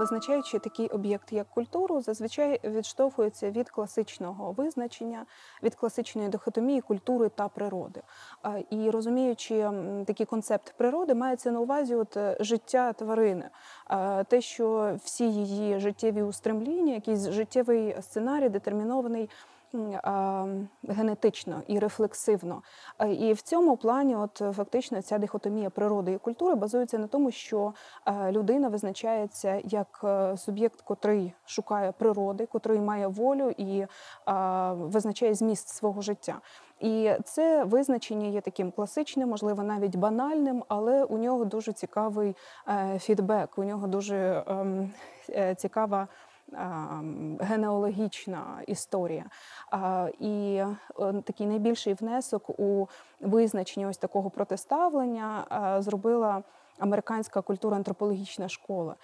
визначаючи такий об'єкт, як культуру, зазвичай відштовхується від класичного визначення, від класичної дихотомії культури та природи. І розуміючи такий концепт природи, мається на увазі от е, життя тварини, те, що всі її життєві устремління, якийсь життєвий сценарій детермінований. Генетично і рефлексивно, Е, і в цьому плані, от фактично, ця дихотомія природи і культури базується на тому, що е, людина визначається як е, суб'єкт, котрий шукає природи, котрий має волю і визначає зміст свого життя. І це визначення є таким класичним, можливо, навіть банальним, але у нього дуже цікавий фідбек, у нього дуже ем, цікава. Генеалогічна історія. І е, такий найбільший внесок у визначення ось такого протиставлення е, зробила американська культура-антропологічна школа.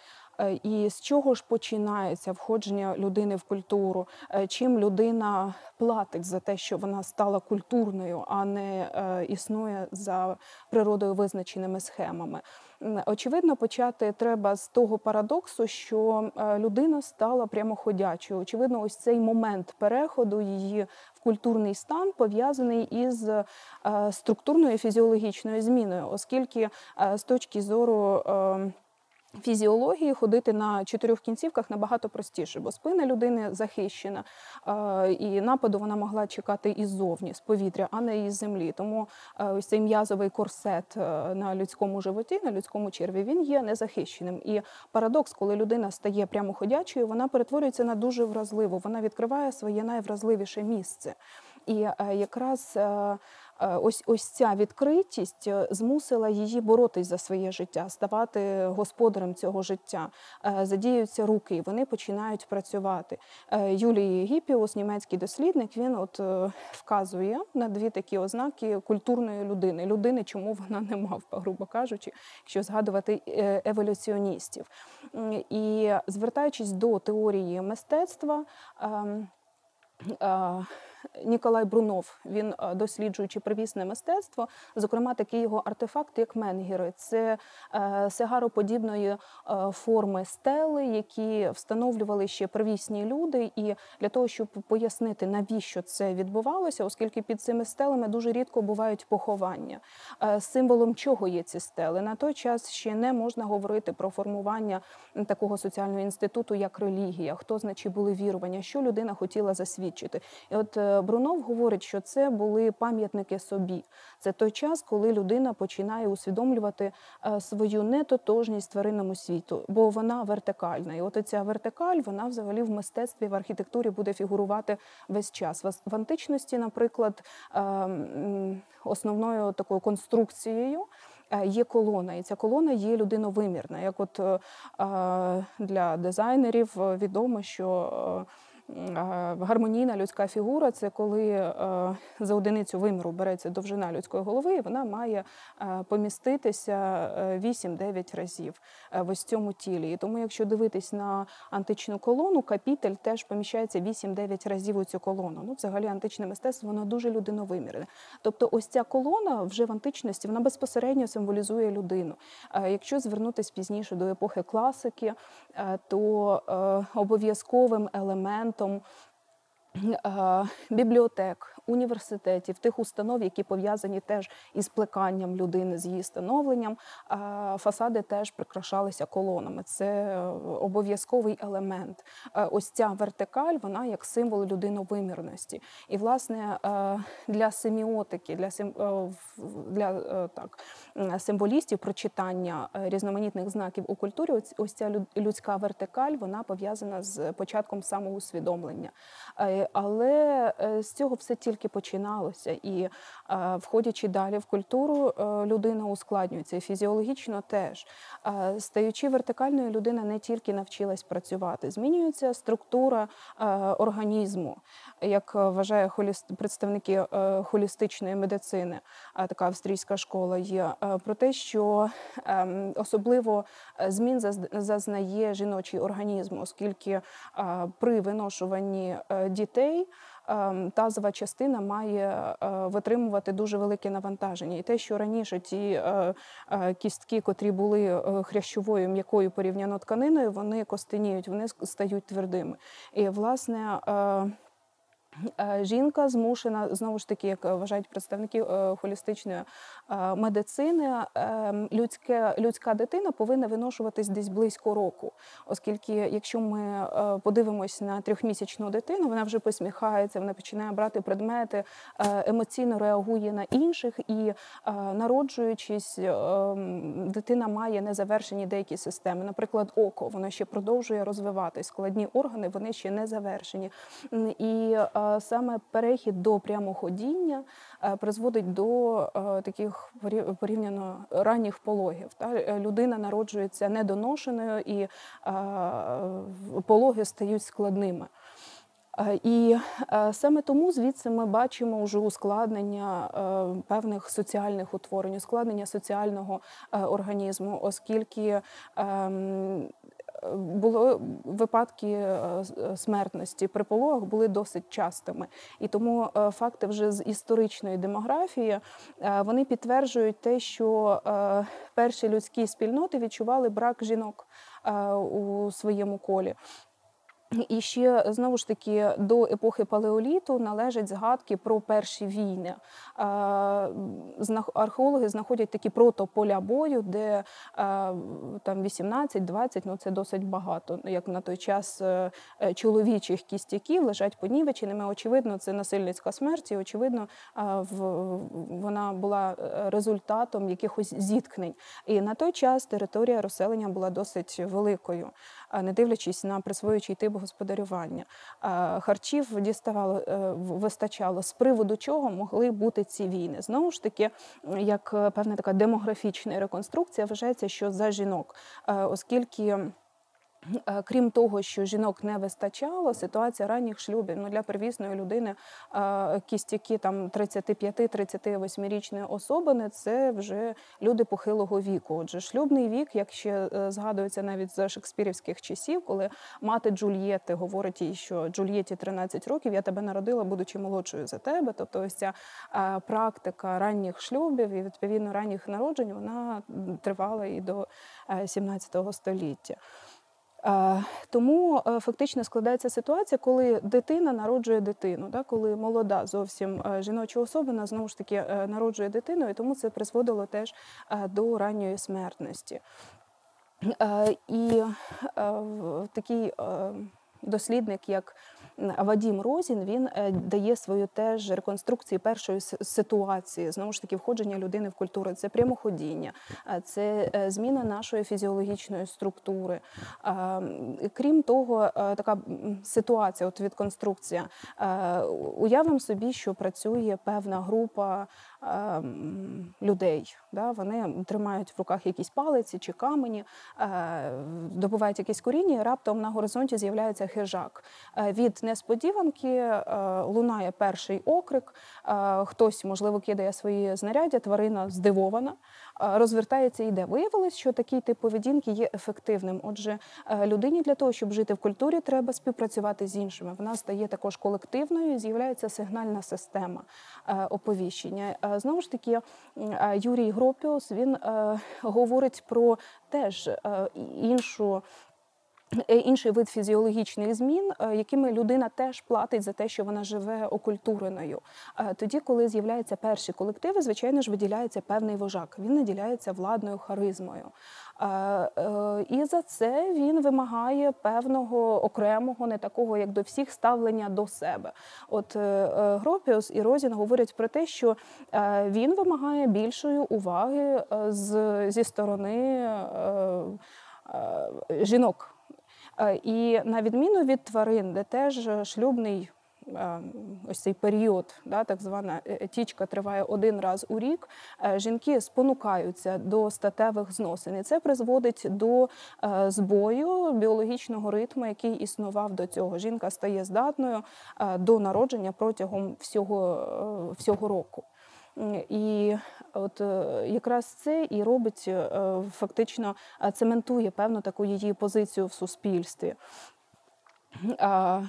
Е, І з чого ж починається входження людини в культуру? Е, Чим людина платить за те, що вона стала культурною, а не е, існує за природою визначеними схемами? Очевидно, почати треба з того парадоксу, що людина стала прямоходячою. Очевидно, ось цей момент переходу її в культурний стан пов'язаний із структурною фізіологічною зміною, оскільки з точки зору е, Фізіології ходити на чотирьох кінцівках набагато простіше, бо спина людини захищена, е, і нападу вона могла чекати іззовні, з повітря, а не із землі. Тому е, ось цей м'язовий корсет е, на людському животі, на людському черві, він є незахищеним. І парадокс, коли людина стає прямоходячою, вона перетворюється на дуже вразливу. Вона відкриває своє найвразливіше місце. І якраз ось ось ця відкритість е, змусила її боротись за своє життя, ставати господарем цього життя. Е, Задіються руки, вони починають працювати. Е, Юлій Гіпіус, німецький дослідник, він от е, вказує на дві такі ознаки культурної людини. Людини, чому вона не мавпа, грубо кажучи, якщо згадувати е, еволюціоністів. І звертаючись до теорії мистецтва. Ніколай Брунов, він е, досліджуючи привісне мистецтво, зокрема такий його артефакт, як менгіри. Це е, сигароподібної е, форми стели, які встановлювали ще привісні люди. І для того, щоб пояснити, навіщо це відбувалося, оскільки під цими стелами дуже рідко бувають поховання. Символом чого є ці стели? На той час ще не можна говорити про формування такого соціального інституту, як релігія, хто значить були вірування, що людина хотіла засвідчити. І от Брунов говорить, що це були пам'ятники собі. Це той час, коли людина починає усвідомлювати е, свою нетотожність тваринному світу, бо вона вертикальна. І от ця вертикаль, вона взагалі в мистецтві, в архітектурі буде фігурувати весь час. В античності, наприклад, е, основною такою конструкцією. е, Є колона, і ця колона є людиновимірна. Як от для дизайнерів відомо, що гармонійна людська фігура це коли е, за одиницю виміру береться довжина людської голови, і вона має е, поміститися е, 8-9 разів е, в ось цьому тілі. І тому, якщо дивитись на античну колону, капітель теж поміщається 8-9 разів у цю колону. Ну, взагалі, античне мистецтво воно дуже людиновимірне. Тобто, ось ця колона вже в античності вона безпосередньо символізує людину. Е, Якщо звернутися пізніше до епохи класики, е, то е, обов'язковим елементом е, бібліотек, університетів, тих установ, які пов'язані теж із плеканням людини, з її становленням. Фасади теж прикрашалися колонами. Це е, обов'язковий елемент. Е, Ось ця вертикаль, вона як символ людиновимірності. І, власне, е, для семіотики, для сим- для так символістів прочитання різноманітних знаків у культурі, ось- ця людська вертикаль, вона пов'язана з початком самоусвідомлення. Але з цього все тільки починалося. І е, входячи далі в культуру, е, людина ускладнюється і фізіологічно теж. Е, Стаючи вертикальною, людина не тільки навчилась працювати, змінюється структура організму, як вважає холіст... представники холістичної медицини, така австрійська школа є, про те, що ем, особливо змін заз- зазнає жіночий організм, оскільки при виношуванні дітей тазова частина має е, витримувати дуже велике навантаження. І те, що раніше ті е, е, кістки, котрі були хрящовою м'якою порівняно тканиною, вони костеніють, вони стають твердими. І власне. Е, Жінка змушена знову ж таки, як вважають представники е, холістичної е, медицини, е, людське, людська дитина повинна виношуватись десь близько року, оскільки, якщо ми подивимось на трьохмісячну дитину, вона вже посміхається, вона починає брати предмети, емоційно реагує на інших, і народжуючись, дитина має незавершені деякі системи. Наприклад, око воно ще продовжує розвиватись. Складні органи вони ще не завершені. І саме перехід до прямоходіння е, призводить до е, таких порівняно ранніх пологів. Е, Людина народжується недоношеною і пологи стають складними. І саме тому звідси ми бачимо вже ускладнення певних соціальних утворень, ускладнення соціального організму, оскільки було випадки е, е, смертності при пологах були досить частими. І тому е, факти вже з історичної демографії вони підтверджують те, що перші людські спільноти відчували брак жінок у своєму колі. І ще знову ж таки до епохи палеоліту належать згадки про перші війни. Е, Археологи знаходять такі протополя бою, де е, там 18-20, ну це досить багато. Як на той час е, чоловічих кістяків лежать понівеченими. Очевидно, це насильницька смерть, і очевидно, вона була результатом якихось зіткнень. І на той час територія розселення була досить великою, не дивлячись на присвоюючий тип господарювання. Харчів діставало е, вистачало, з приводу чого могли бути ці війни. Знову ж таки, як е, певна така демографічна реконструкція, вважається, що за жінок, е, оскільки. Е, Крім того, що жінок не вистачало, ситуація ранніх шлюбів ну, для первісної людини е, кістяки там 35-38-річної особини це вже люди похилого віку. Отже, шлюбний вік, як ще е, згадується навіть за шекспірівських часів, коли мати Джульєти говорить їй, що Джульєті 13 років, я тебе народила, будучи молодшою за тебе. Тобто, ось ця практика ранніх шлюбів і відповідно ранніх народжень вона тривала і до е, 17 століття. Е, Тому е, фактично складається ситуація, коли дитина народжує дитину, да, коли молода зовсім е, жіноча особина знову ж таки народжує дитину, і тому це призводило теж до ранньої смертності. І такий дослідник, як Вадім Розін, він е, дає свою теж реконструкцію першої ситуації, знову ж таки, входження людини в культуру. Це прямоходіння, це е, зміна нашої фізіологічної структури. Крім того, е, така ситуація, от відконструкція. Уявимо собі, що працює певна група людей. Да? Вони тримають в руках якісь палиці чи камені, е, добувають якісь коріння, і раптом на горизонті з'являється хижак. Е, Від несподіванки е, лунає перший окрик, хтось, можливо, кидає свої знаряддя, тварина здивована, розвертається і йде. Виявилось, що такий тип поведінки є ефективним. Отже, е, людині для того, щоб жити в культурі, треба співпрацювати з іншими. Вона стає також колективною, з'являється сигнальна система е, оповіщення. Е, Знову ж таки, е, Юрій Гропіус він е, говорить про теж е, іншу. Е, Інший вид фізіологічних змін, е, якими людина теж платить за те, що вона живе окультуреною. Е, Тоді, коли з'являються перші колективи, звичайно ж виділяється певний вожак. Він наділяється владною харизмою. І за це він вимагає певного окремого, не такого, як до всіх, ставлення до себе. От Гропіус і Розін говорять про те, що він вимагає більшої уваги з, зі сторони жінок. Е, І на відміну від тварин, де теж шлюбний е, ось цей період, да, так звана е, тічка триває один раз у рік, е, жінки спонукаються до статевих зносин. І це призводить до е, збою біологічного ритму, який існував до цього. Жінка стає здатною е, до народження протягом всього, е, всього року. І от е, якраз це і робить е, фактично е, цементує певну таку її позицію в суспільстві. А,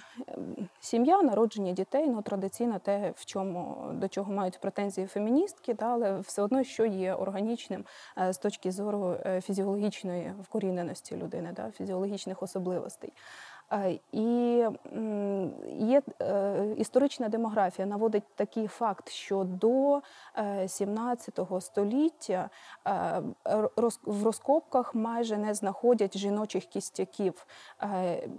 Сім'я, народження дітей, ну традиційно те, в чому до чого мають претензії феміністки, да, але все одно, що є органічним з точки зору фізіологічної вкоріненості людини, да, фізіологічних особливостей. Е, І є е, історична демографія наводить такий факт, що до е, 17 століття е, в розкопках майже не знаходять жіночих кістяків.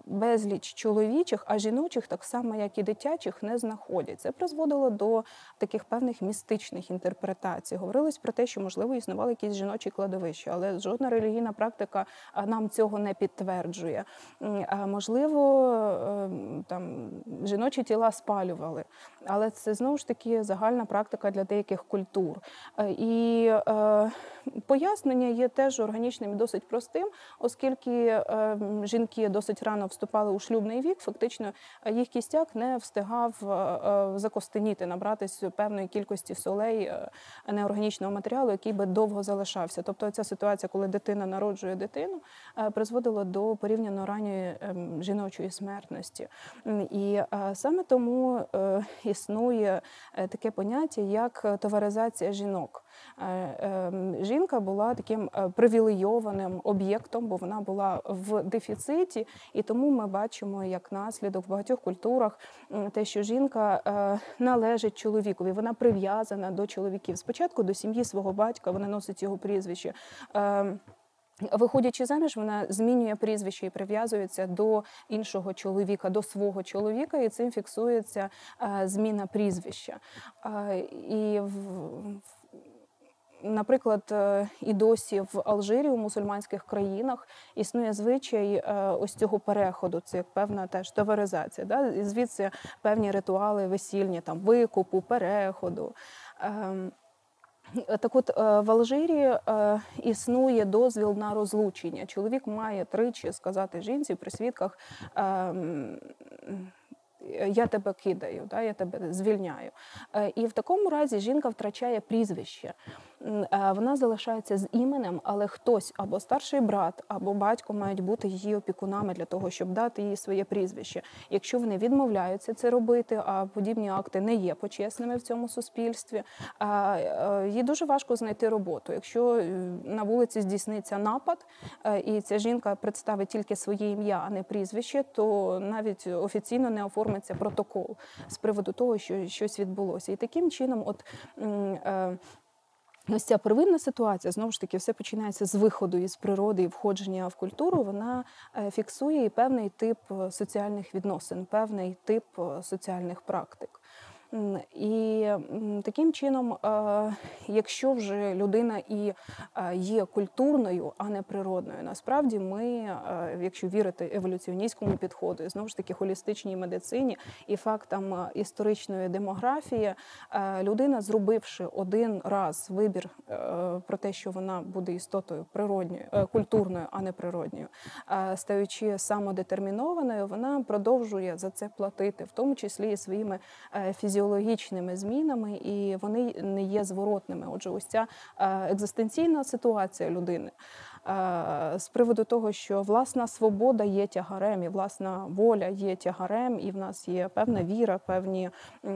Безліч чоловічих, а жіночих, так само як і дитячих, не знаходять. Це призводило до таких певних містичних інтерпретацій. Говорилось про те, що можливо існували якісь жіночі кладовища, але жодна релігійна практика нам цього не підтверджує. М, а, Можливо, е, там жіночі тіла спалювали, але це знову ж таки загальна практика для деяких культур. Е, І е, пояснення є теж органічним і досить простим, оскільки е, жінки досить рано вступали у шлюбний вік, фактично е, їх кістяк не встигав закостеніти, набратись певної кількості солей неорганічного матеріалу, який би довго залишався. Тобто ця ситуація, коли дитина народжує дитину, призводила до порівняно ранньої ем, жіночої смертності. І е, саме тому е, існує е, таке поняття, як товаризація жінок. Ем, Жінка була таким привілейованим об'єктом, бо вона була в дефіциті, і тому ми бачимо як наслідок в багатьох культурах те, що жінка належить чоловікові, вона прив'язана до чоловіків. Спочатку до сім'ї свого батька, вона носить його прізвище. Ем, Виходячи заміж, вона змінює прізвище і прив'язується до іншого чоловіка, до свого чоловіка, і цим фіксується е, зміна прізвища. Е, І Наприклад, е, і досі в Алжирі у мусульманських країнах існує звичай ось цього переходу. Це як певна теж товаризація. Да? І звідси певні ритуали весільні, там викупу, переходу. Так от е, в Алжирі е, існує дозвіл на розлучення. Чоловік має тричі сказати жінці при свідках. ем, Я тебе кидаю, да, я тебе звільняю. Е, І в такому разі жінка втрачає прізвище. Е, Вона залишається з іменем, але хтось або старший брат, або батько мають бути її опікунами для того, щоб дати їй своє прізвище. Якщо вони відмовляються це робити, а подібні акти не є почесними в цьому суспільстві, е, їй дуже важко знайти роботу. Якщо е, на вулиці здійсниться напад, і ця жінка представить тільки своє ім'я, а не прізвище, то навіть офіційно не оформиться протокол з приводу того, що щось відбулося. І таким чином, от. Ось ця первинна ситуація, знову ж таки, все починається з виходу із природи і входження в культуру. Вона е, фіксує і певний тип е, соціальних відносин, певний тип е, соціальних практик. І таким чином, е, якщо вже людина і е, є культурною, а не природною, насправді ми, е, якщо вірити еволюціоністському підходу, і знову ж таки холістичній медицині і фактам історичної демографії, людина, зробивши один раз вибір про те, що вона буде істотою природньою, культурною, а не природньою, стаючи самодетермінованою, вона продовжує за це платити, в тому числі і своїми е, фізіологічними змінами, і вони не є зворотними. Отже, ось ця е, екзистенційна ситуація людини з приводу того, що власна свобода є тягарем, і власна воля є тягарем, і в нас є певна віра, певні е,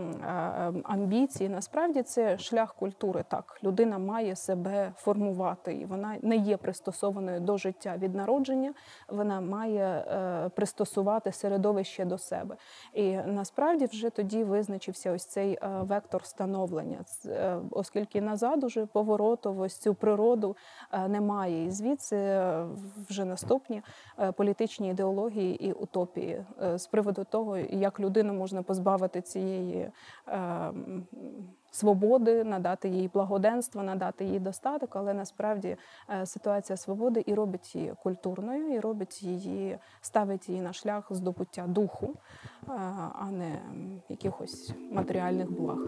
амбіції. Насправді це шлях культури. Так, людина має себе формувати, і вона не є пристосованою до життя від народження. Вона має е, пристосувати середовище до себе. І насправді вже тоді визначився ось цей е, вектор становлення, е, оскільки назад уже повороту ось цю природу е, немає. І звідси е, вже наступні е, політичні ідеології і утопії е, з приводу того, як людину можна позбавити цієї. е, Свободи, надати їй благоденство, надати їй достаток, але насправді ситуація свободи і робить її культурною, і робить її, ставить її на шлях здобуття духу, а не якихось матеріальних благ.